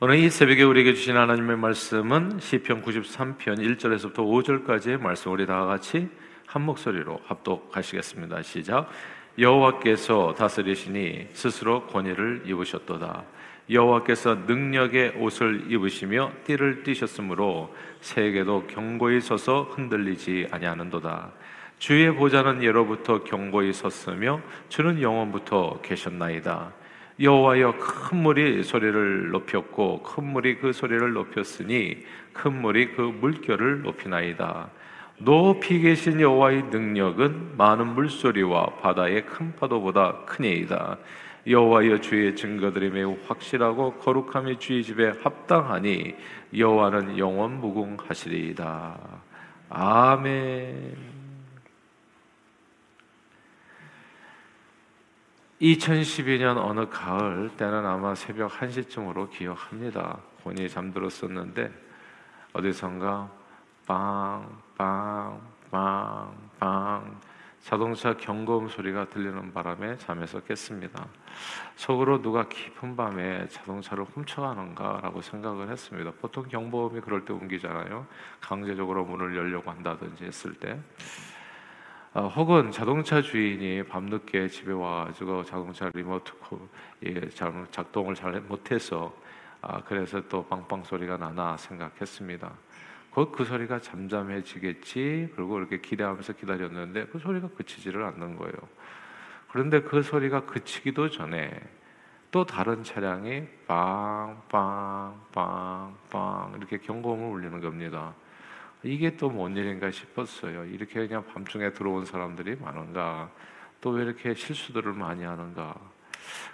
오늘 이 새벽에 우리에게 주신 하나님의 말씀은 시편 93편 1절에서부터 5절까지의 말씀 우리 다 같이 한 목소리로 합독하시겠습니다. 시작. 여호와께서 다스리시니 스스로 권위를 입으셨도다. 여호와께서 능력의 옷을 입으시며 띠를 띠셨으므로 세계도 경고히 서서 흔들리지 아니하는도다. 주의 보좌는 예로부터 경고히 섰으며 주는 영원부터 계셨나이다. 여호와여 큰 물이 소리를 높였고 큰 물이 그 소리를 높였으니 큰 물이 그 물결을 높이나이다. 높이 계신 여호와의 능력은 많은 물소리와 바다의 큰 파도보다 크니이다. 여호와여 주의 증거들이 매우 확실하고 거룩함이 주의 집에 합당하니 여호와는 영원 무궁하시리이다. 아멘. 2012년 어느 가을 때는 아마 새벽 1시쯤으로 기억합니다. 곤이 잠들었었는데 어디선가 빵, 빵, 빵, 빵 자동차 경고음 소리가 들리는 바람에 잠에서 깼습니다. 속으로 누가 깊은 밤에 자동차를 훔쳐가는가라고 생각을 했습니다. 보통 경보음이 그럴 때 옮기잖아요. 강제적으로 문을 열려고 한다든지 했을 때. 어, 혹은 자동차 주인이 밤늦게 집에 와가지고 자동차 리모트 예, 작동을 잘 못해서 아, 그래서 또 빵빵 소리가 나나 생각했습니다. 곧 그 소리가 잠잠해지겠지. 그리고 이렇게 기대하면서 기다렸는데 그 소리가 그치지를 않는 거예요. 그런데 그 소리가 그치기도 전에 또 다른 차량이 빵빵빵빵 이렇게 경고음을 울리는 겁니다. 이게 또 뭔 일인가 싶었어요. 이렇게 그냥 밤중에 들어온 사람들이 많은가? 또 왜 이렇게 실수들을 많이 하는가?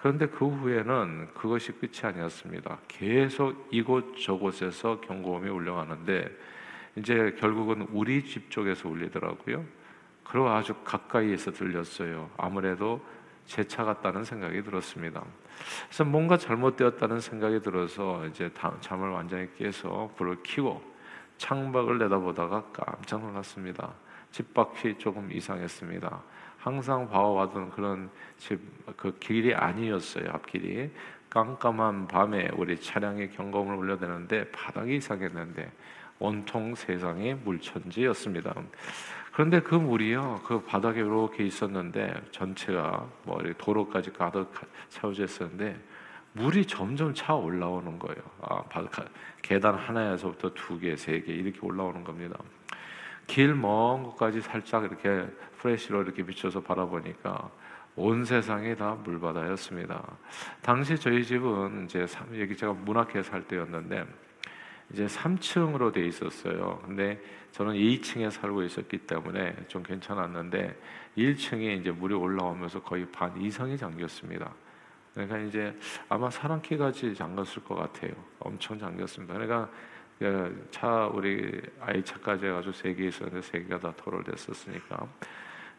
그런데 그 후에는 그것이 끝이 아니었습니다. 계속 이곳 저곳에서 경고음이 울려가는데 이제 결국은 우리 집 쪽에서 울리더라고요. 그리고 아주 가까이에서 들렸어요. 아무래도 제 차 같다는 생각이 들었습니다. 그래서 뭔가 잘못되었다는 생각이 들어서 이제 잠을 완전히 깨서 불을 켜고 창밖을 내다보다가 깜짝 놀랐습니다. 집 밖이 조금 이상했습니다. 항상 봐와던 그런 집 그 길이 아니었어요. 앞길이 깜깜한 밤에 우리 차량의 경검을 올려대는데 바닥이 이상했는데 온통 세상이 물천지였습니다. 그런데 그 물이요, 그 바닥에 이렇게 있었는데 전체가 뭐 도로까지 가득 있었는데 물이 점점 차 올라오는 거예요. 아, 계단 하나에서부터 두 개, 세 개 이렇게 올라오는 겁니다. 길 먼 곳까지 살짝 이렇게 프레시로 이렇게 비춰서 바라보니까 온 세상이 다 물바다였습니다. 당시 저희 집은 이제 여기 제가 문학회 살 때였는데 이제 3층으로 돼 있었어요. 근데 저는 2층에 살고 있었기 때문에 좀 괜찮았는데 1층에 이제 물이 올라오면서 거의 반 이상이 잠겼습니다. 그러니까 이제 아마 사람 키까지 잠겼을 것 같아요. 엄청 잠겼습니다. 그러니까 그차 우리 아이 차까지 해가지고 세 개 있었는데 세 개가 다 토를됐었으니까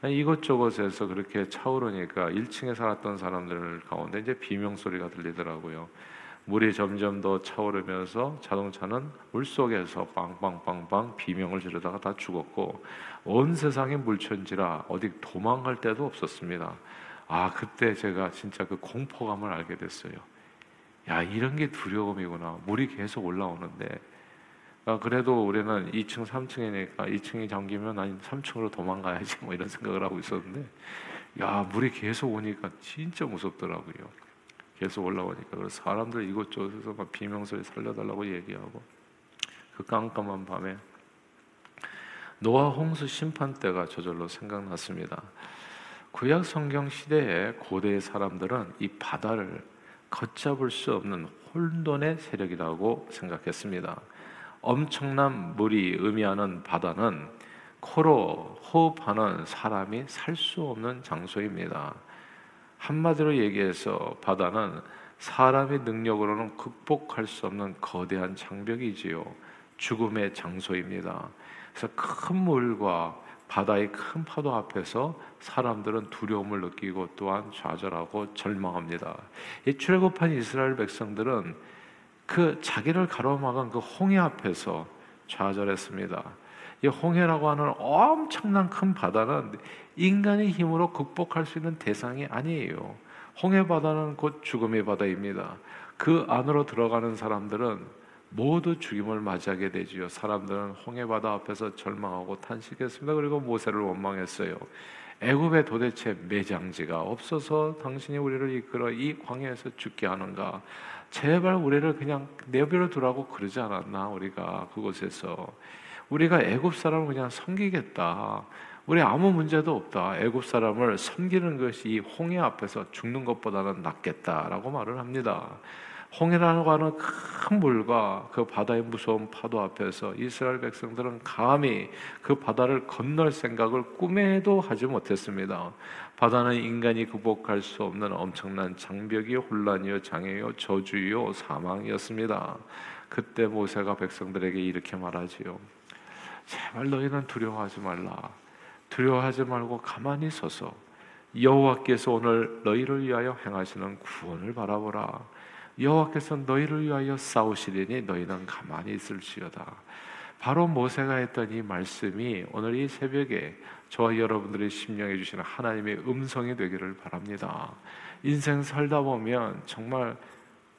이것저것에서 그렇게 차오르니까 1층에 살았던 사람들 가운데 이제 비명 소리가 들리더라고요. 물이 점점 더 차오르면서 자동차는 물 속에서 빵빵빵빵 비명을 지르다가 다 죽었고 온 세상이 물천지라 어디 도망갈 데도 없었습니다. 아, 그때 제가 진짜 그 공포감을 알게 됐어요. 야, 이런 게 두려움이구나. 물이 계속 올라오는데. 아, 그래도 우리는 2층, 3층이니까 2층이 잠기면 난 3층으로 도망가야지 뭐 이런 생각을 하고 있었는데, 야, 물이 계속 오니까 진짜 무섭더라고요. 계속 올라오니까. 그래서 사람들 이곳저곳에서 막 비명소리 살려달라고 얘기하고, 그 깜깜한 밤에 노아 홍수 심판 때가 저절로 생각났습니다. 구약 성경 시대의 고대의 사람들은 이 바다를 걷잡을 수 없는 혼돈의 세력이라고 생각했습니다. 엄청난 물이 의미하는 바다는 코로 호흡하는 사람이 살 수 없는 장소입니다. 한마디로 얘기해서 바다는 사람의 능력으로는 극복할 수 없는 거대한 장벽이지요. 죽음의 장소입니다. 그래서 큰 물과 바다의 큰 파도 앞에서 사람들은 두려움을 느끼고 또한 좌절하고 절망합니다. 이 출애굽한 이스라엘 백성들은 그 자기를 가로막은 그 홍해 앞에서 좌절했습니다. 이 홍해라고 하는 엄청난 큰 바다는 인간의 힘으로 극복할 수 있는 대상이 아니에요. 홍해 바다는 곧 죽음의 바다입니다. 그 안으로 들어가는 사람들은 모두 죽임을 맞이하게 되지요. 사람들은 홍해 바다 앞에서 절망하고 탄식했습니다. 그리고 모세를 원망했어요. 애굽에 도대체 매장지가 없어서 당신이 우리를 이끌어 이 광야에서 죽게 하는가? 제발 우리를 그냥 내버려 두라고 그러지 않았나? 우리가 그곳에서 우리가 애굽 사람을 그냥 섬기겠다. 우리 아무 문제도 없다. 애굽 사람을 섬기는 것이 이 홍해 앞에서 죽는 것보다는 낫겠다라고 말을 합니다. 홍해라고 하는 큰 물과 그 바다의 무서운 파도 앞에서 이스라엘 백성들은 감히 그 바다를 건널 생각을 꿈에도 하지 못했습니다. 바다는 인간이 극복할 수 없는 엄청난 장벽이 혼란이요 장애요 저주요 사망이었습니다. 그때 모세가 백성들에게 이렇게 말하지요. 제발 너희는 두려워하지 말라. 두려워하지 말고 가만히 서서 여호와께서 오늘 너희를 위하여 행하시는 구원을 바라보라. 여호와께서 너희를 위하여 싸우시리니 너희는 가만히 있을지어다. 바로 모세가 했던 이 말씀이 오늘 이 새벽에 저와 여러분들의 심령해 주시는 하나님의 음성이 되기를 바랍니다. 인생 살다 보면 정말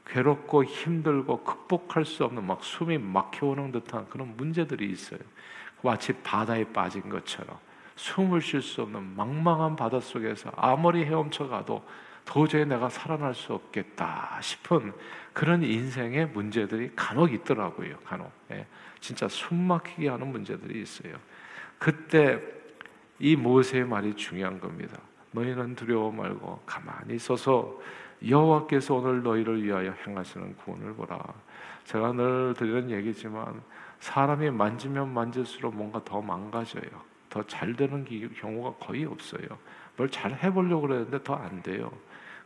괴롭고 힘들고 극복할 수 없는 막 숨이 막혀오는 듯한 그런 문제들이 있어요. 마치 바다에 빠진 것처럼 숨을 쉴 수 없는 망망한 바다 속에서 아무리 헤엄쳐 가도 도저히 내가 살아날 수 없겠다 싶은 그런 인생의 문제들이 간혹 있더라고요. 간혹. 예. 진짜 숨막히게 하는 문제들이 있어요. 그때 이 모세의 말이 중요한 겁니다. 너희는 두려워 말고 가만히 서서 여호와께서 오늘 너희를 위하여 행하시는 구원을 보라. 제가 늘 드리는 얘기지만 사람이 만지면 만질수록 뭔가 더 망가져요. 더 잘 되는 경우가 거의 없어요. 뭘 잘 해보려고 그러는데 더 안 돼요.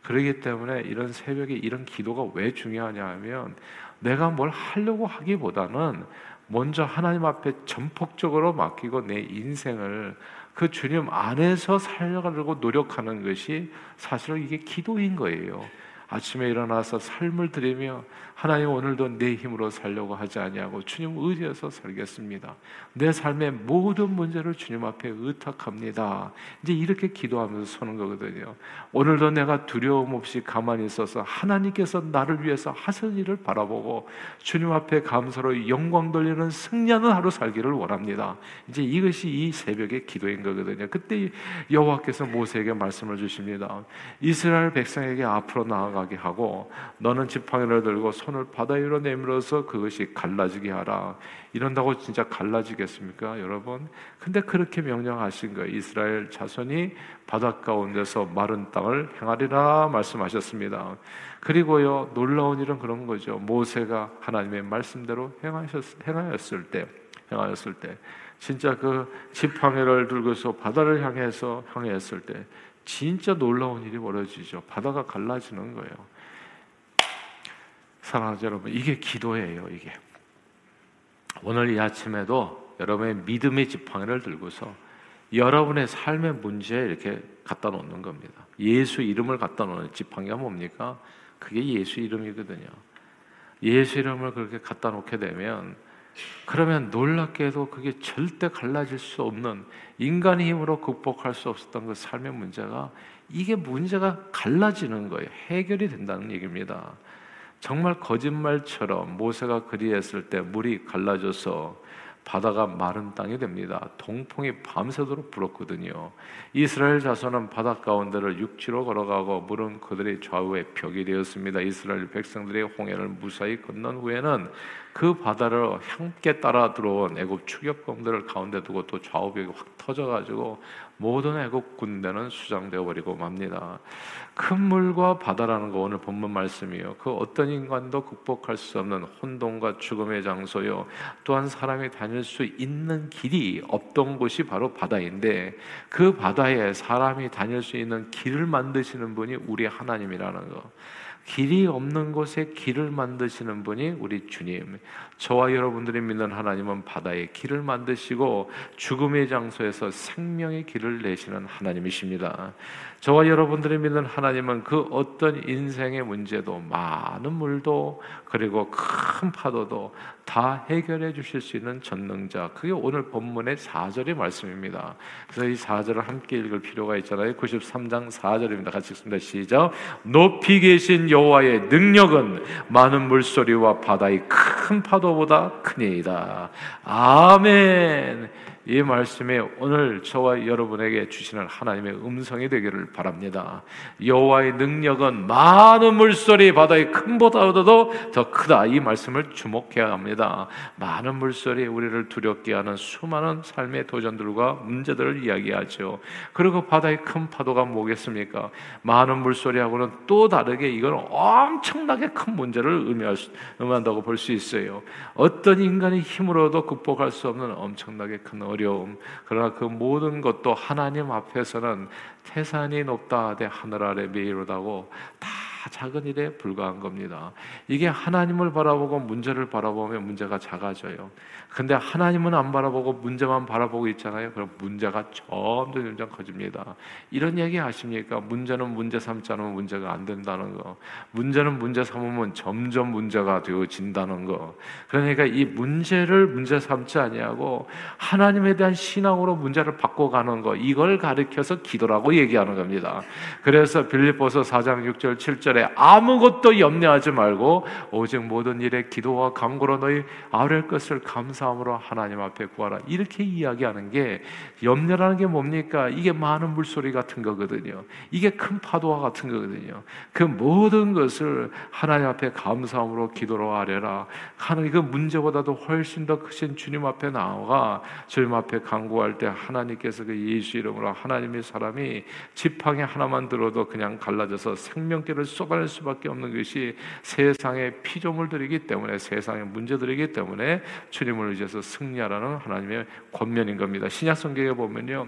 그러기 때문에 이런 새벽에 이런 기도가 왜 중요하냐 하면 내가 뭘 하려고 하기보다는 먼저 하나님 앞에 전폭적으로 맡기고 내 인생을 그 주님 안에서 살려가려고 노력하는 것이 사실은 이게 기도인 거예요. 아침에 일어나서 삶을 드리며 하나님 오늘도 내 힘으로 살려고 하지 아니하고 주님 의지해서 살겠습니다. 내 삶의 모든 문제를 주님 앞에 의탁합니다. 이제 이렇게 기도하면서 서는 거거든요. 오늘도 내가 두려움 없이 가만히 있어서 하나님께서 나를 위해서 하실 일을 바라보고 주님 앞에 감사로 영광 돌리는 승리하는 하루 살기를 원합니다. 이제 이것이 이 새벽의 기도인 거거든요. 그때 여호와께서 모세에게 말씀을 주십니다. 이스라엘 백성에게 앞으로 나아가 게 하고 너는 지팡이를 들고 손을 바다 위로 내밀어서 그것이 갈라지게 하라. 이런다고 진짜 갈라지겠습니까, 여러분? 근데 그렇게 명령하신 거예요. 이스라엘 자손이 바닷 가운데서 마른 땅을 행하리라 말씀하셨습니다. 그리고요, 놀라운 일은 그런 거죠. 모세가 하나님의 말씀대로 행하셨, 행하였을 때, 행하였을 때, 진짜 그 지팡이를 들고서 바다를 향해서 향했을 때, 진짜 놀라운 일이 벌어지죠. 바다가 갈라지는 거예요. 사랑하는 여러분, 이게 기도예요, 이게. 오늘 이 아침에도 여러분의 믿음의 지팡이를 들고서 여러분의 삶의 문제에 이렇게 갖다 놓는 겁니다. 예수 이름을 갖다 놓는 지팡이가 뭡니까? 그게 예수 이름이거든요. 예수 이름을 그렇게 갖다 놓게 되면 그러면 놀랍게도 그게 절대 갈라질 수 없는 인간의 힘으로 극복할 수 없었던 그 삶의 문제가 이게 문제가 갈라지는 거예요. 해결이 된다는 얘기입니다. 정말 거짓말처럼 모세가 그리했을 때 물이 갈라져서 바다가 마른 땅이 됩니다. 동풍이 밤새도록 불었거든요. 이스라엘 자손은 바다 가운데를 육지로 걸어가고 물은 그들의 좌우에 벽이 되었습니다. 이스라엘 백성들이 홍해를 무사히 건넌 후에는 그 바다를 함께 따라 들어온 애굽 추격범들을 가운데 두고 또 좌우벽이 확 터져가지고 모든 애국 군대는 수장되어 버리고 맙니다. 큰 물과 바다라는 거 오늘 본문 말씀이요. 그 어떤 인간도 극복할 수 없는 혼돈과 죽음의 장소요. 또한 사람이 다닐 수 있는 길이 없던 곳이 바로 바다인데 그 바다에 사람이 다닐 수 있는 길을 만드시는 분이 우리 하나님이라는 거. 길이 없는 곳에 길을 만드시는 분이 우리 주님. 저와 여러분들이 믿는 하나님은 바다에 길을 만드시고 죽음의 장소에서 생명의 길을 내시는 하나님이십니다. 저와 여러분들이 믿는 하나님은 그 어떤 인생의 문제도 많은 물도 그리고 큰 파도도 다 해결해 주실 수 있는 전능자. 그게 오늘 본문의 4절의 말씀입니다. 그래서 이 4절을 함께 읽을 필요가 있잖아요. 93장 4절입니다. 같이 읽습니다. 시작. 높이 계신 여호와의 능력은 많은 물소리와 바다의 큰 파도보다 크니이다. 아멘. 이 말씀이 오늘 저와 여러분에게 주시는 하나님의 음성이 되기를 바랍니다. 여호와의 능력은 많은 물소리 바다의 큰보다도 더 크다. 이 말씀을 주목해야 합니다. 많은 물소리 우리를 두렵게 하는 수많은 삶의 도전들과 문제들을 이야기하죠. 그리고 바다의 큰 파도가 뭐겠습니까? 많은 물소리하고는 또 다르게 이건 엄청나게 큰 문제를 의미할 수, 의미한다고 볼 수 있어요. 어떤 인간의 힘으로도 극복할 수 없는 엄청나게 큰 어려움. 그러나 그 모든 것도 하나님 앞에서는 태산이 높다 하되 하늘 아래 메이로다고 다 작은 일에 불과한 겁니다. 이게 하나님을 바라보고 문제를 바라보면 문제가 작아져요. 근데 하나님은 안 바라보고 문제만 바라보고 있잖아요. 그럼 문제가 점점 점점 커집니다. 이런 얘기 아십니까? 문제는 문제 삼지 않으면 문제가 안 된다는 거. 문제는 문제 삼으면 점점 문제가 되어진다는 거. 그러니까 이 문제를 문제 삼지 아니하고 하나님에 대한 신앙으로 문제를 바꿔가는 거. 이걸 가르켜서 기도라고 얘기하는 겁니다. 그래서 빌립보서 4장 6절 7절 에 아무것도 염려하지 말고 오직 모든 일에 기도와 간구로 너희 아뢰 것을 감사함으로 하나님 앞에 구하라. 이렇게 이야기하는 게 염려라는 게 뭡니까? 이게 많은 물소리 같은 거거든요. 이게 큰 파도와 같은 거거든요. 그 모든 것을 하나님 앞에 감사함으로 기도로 아뢰라. 하나님 그 문제보다도 훨씬 더 크신 주님 앞에 나아가 주님 앞에 간구할 때 하나님께서 그 예수 이름으로 하나님의 사람이 지팡이 하나만 들어도 그냥 갈라져서 생명길을 쏟 아낼 수밖에 없는 것이 세상의 피조물들이기 때문에 세상의 문제들이기 때문에 주님을 의지해서 승리하라는 하나님의 권면인 겁니다. 신약 성경에 보면요.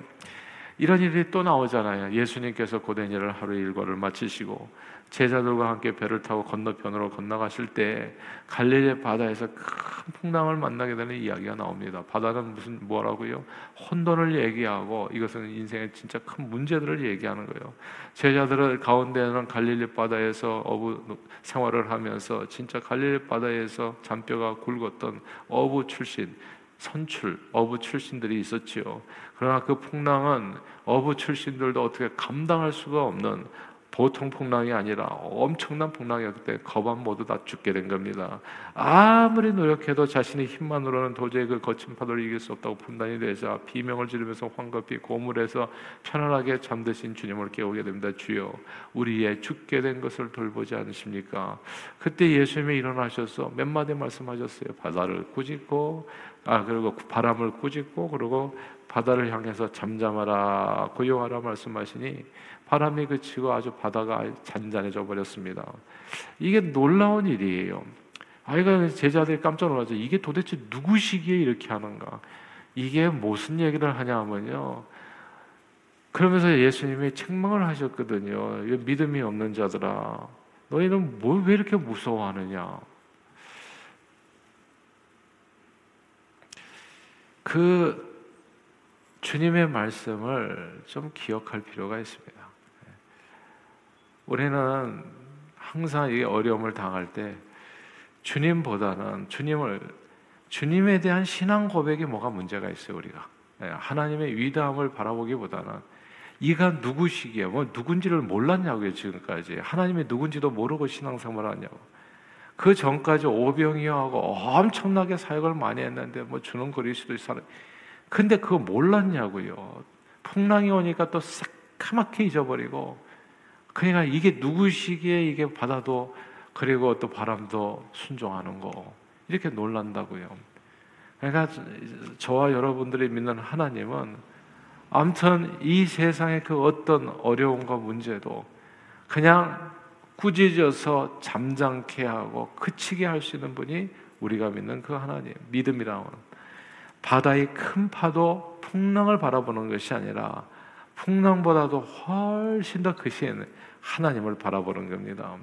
이런 일이 또 나오잖아요. 예수님께서 고된 일을 하루 일과를 마치시고 제자들과 함께 배를 타고 건너편으로 건너가실 때 갈릴리 바다에서 큰 풍랑을 만나게 되는 이야기가 나옵니다. 바다는 무슨 뭐라고요? 혼돈을 얘기하고 이것은 인생의 진짜 큰 문제들을 얘기하는 거예요. 제자들을 가운데는 갈릴리 바다에서 어부 생활을 하면서 진짜 갈릴리 바다에서 잔뼈가 굵었던 어부 출신 선출, 어부 출신들이 있었지요. 그러나 그 풍랑은 어부 출신들도 어떻게 감당할 수가 없는 보통 풍랑이 아니라 엄청난 풍랑이었기 때문에 거반 모두 다 죽게 된 겁니다. 아무리 노력해도 자신의 힘만으로는 도저히 그 거친 파도를 이길 수 없다고 판단이 되자 비명을 지르면서 황급히 고물에서 편안하게 잠드신 주님을 깨우게 됩니다. 주여, 우리의 죽게 된 것을 돌보지 않으십니까? 그때 예수님이 일어나셔서 몇 마디 말씀하셨어요. 바다를 꾸짖고 아 그리고 바람을 꾸짖고 그리고 바다를 향해서 잠잠하라 고요하라 말씀하시니 바람이 그치고 아주 바다가 잔잔해져 버렸습니다. 이게 놀라운 일이에요. 아이가 제자들이 깜짝 놀라죠. 이게 도대체 누구시기에 이렇게 하는가? 이게 무슨 얘기를 하냐면요. 그러면서 예수님이 책망을 하셨거든요. 믿음이 없는 자들아, 너희는 뭘 왜 이렇게 무서워하느냐? 그 주님의 말씀을 좀 기억할 필요가 있습니다. 우리는 항상 이 어려움을 당할 때 주님보다는 주님을 주님에 대한 신앙 고백이 뭐가 문제가 있어요 우리가? 예, 하나님의 위대함을 바라보기보다는 이가 누구시기에 뭐 누군지를 몰랐냐고요 지금까지. 하나님의 누군지도 모르고 신앙생활을 하냐고 그 전까지 오병이어하고 엄청나게 사역을 많이 했는데 뭐 주는 그리스도 사람 근데 그거 몰랐냐고요. 풍랑이 오니까 또 새까맣게 잊어버리고 그러니까 이게 누구시기에 이게 바다도 그리고 또 바람도 순종하는 거. 이렇게 놀란다고요. 그러니까 저와 여러분들이 믿는 하나님은 아무튼 이 세상의 그 어떤 어려움과 문제도 그냥 꾸짖어서 잠잠케 하고 그치게 할 수 있는 분이 우리가 믿는 그 하나님 믿음이라는 바다의 큰 파도 풍랑을 바라보는 것이 아니라 풍랑보다도 훨씬 더 크신 하나님을 바라보는 겁니다.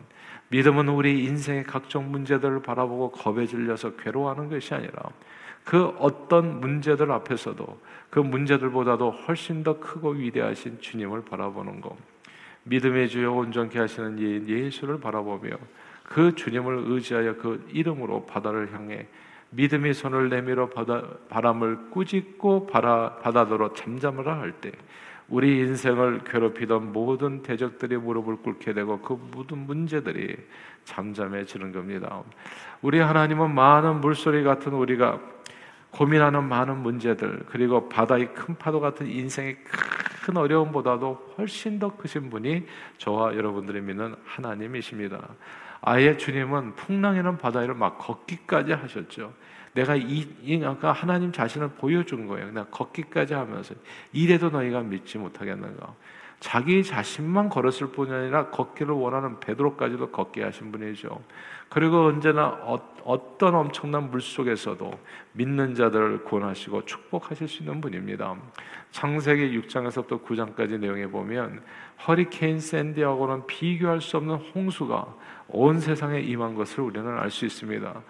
믿음은 우리 인생의 각종 문제들을 바라보고 겁에 질려서 괴로워하는 것이 아니라 그 어떤 문제들 앞에서도 그 문제들보다도 훨씬 더 크고 위대하신 주님을 바라보는 것. 믿음의 주여 온전케 하시는 예수를 바라보며 그 주님을 의지하여 그 이름으로 바다를 향해 믿음의 손을 내밀어 바다, 바람을 꾸짖고 바다, 바다도로 잠잠하라 할 때 우리 인생을 괴롭히던 모든 대적들이 무릎을 꿇게 되고 그 모든 문제들이 잠잠해지는 겁니다. 우리 하나님은 많은 물소리 같은 우리가 고민하는 많은 문제들 그리고 바다의 큰 파도 같은 인생의 큰 어려움보다도 훨씬 더 크신 분이 저와 여러분들이 믿는 하나님이십니다. 아예 주님은 풍랑이는 바다를 막 걷기까지 하셨죠. 내가 이, 이가 하나님 자신을 보여준 거예요. 그냥 걷기까지 하면서 이래도 너희가 믿지 못하겠는가? 자기 자신만 걸었을 뿐이 아니라 걷기를 원하는 베드로까지도 걷게 하신 분이죠. 그리고 언제나 어, 떤 엄청난 물 속에서도 믿는 자들을 구원하시고 축복하실 수 있는 분입니다. 창세기 6장에서부터 9장까지 내용에 보면 허리케인 샌디하고는 비교할 수 없는 홍수가 온 세상에 임한 것을 우리는 알 수 있습니다.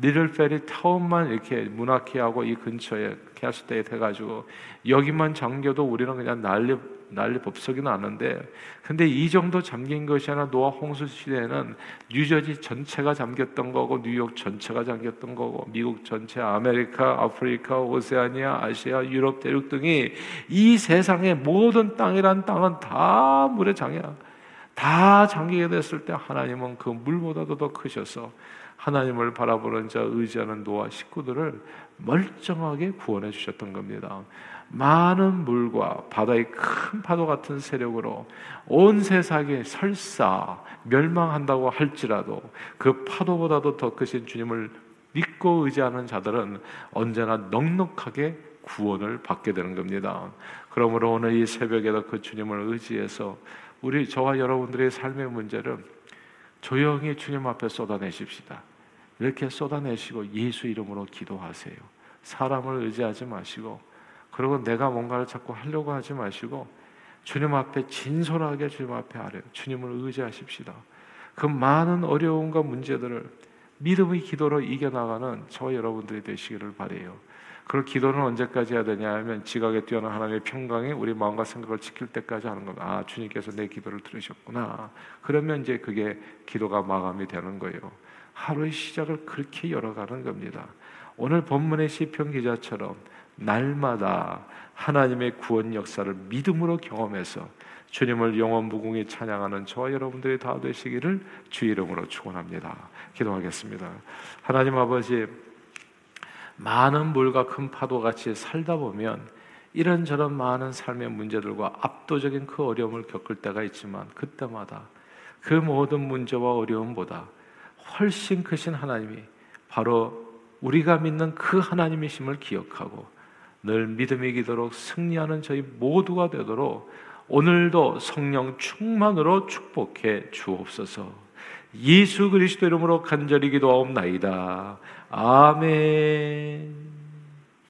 Little Ferry 타운만 이렇게 Moonachie하고 이 근처에 Carlstadt 해가지고 여기만 잠겨도 우리는 그냥 난리 난리 법석이 나는데 근데 이 정도 잠긴 것이 아니라 노아 홍수 시대에는 뉴저지 전체가 잠겼던 거고 뉴욕 전체가 잠겼던 거고 미국 전체 아메리카 아프리카 오세아니아 아시아 유럽 대륙 등이 이 세상의 모든 땅이란 땅은 다 물에 잠기어 다 잠기게 됐을 때 하나님은 그 물보다도 더 크셔서 하나님을 바라보는 자 의지하는 노아 식구들을 멀쩡하게 구원해 주셨던 겁니다. 많은 물과 바다의 큰 파도 같은 세력으로 온 세상이 설사 멸망한다고 할지라도 그 파도보다도 더 크신 주님을 믿고 의지하는 자들은 언제나 넉넉하게 구원을 받게 되는 겁니다. 그러므로 오늘 이 새벽에도 그 주님을 의지해서 우리 저와 여러분들의 삶의 문제를 조용히 주님 앞에 쏟아내십시다. 이렇게 쏟아내시고 예수 이름으로 기도하세요. 사람을 의지하지 마시고 그리고 내가 뭔가를 자꾸 하려고 하지 마시고 주님 앞에 진솔하게 주님 앞에 아뢰 주님을 의지하십시다. 그 많은 어려움과 문제들을 믿음의 기도로 이겨나가는 저 여러분들이 되시기를 바래요. 그 기도는 언제까지 해야 되냐 하면 지각에 뛰어난 하나님의 평강이 우리 마음과 생각을 지킬 때까지 하는 겁니다. 아, 주님께서 내 기도를 들으셨구나. 그러면 이제 그게 기도가 마감이 되는 거예요. 하루의 시작을 그렇게 열어가는 겁니다. 오늘 본문의 시편 기자처럼 날마다 하나님의 구원 역사를 믿음으로 경험해서 주님을 영원 무궁히 찬양하는 저와 여러분들이 다 되시기를 주 이름으로 축원합니다. 기도하겠습니다. 하나님 아버지 많은 물과 큰 파도 같이 살다 보면 이런저런 많은 삶의 문제들과 압도적인 그 어려움을 겪을 때가 있지만 그때마다 그 모든 문제와 어려움보다 훨씬 크신 하나님이 바로 우리가 믿는 그 하나님이심을 기억하고 늘 믿음이 기도록 승리하는 저희 모두가 되도록 오늘도 성령 충만으로 축복해 주옵소서. 예수 그리스도 이름으로 간절히 기도하옵나이다. 아멘.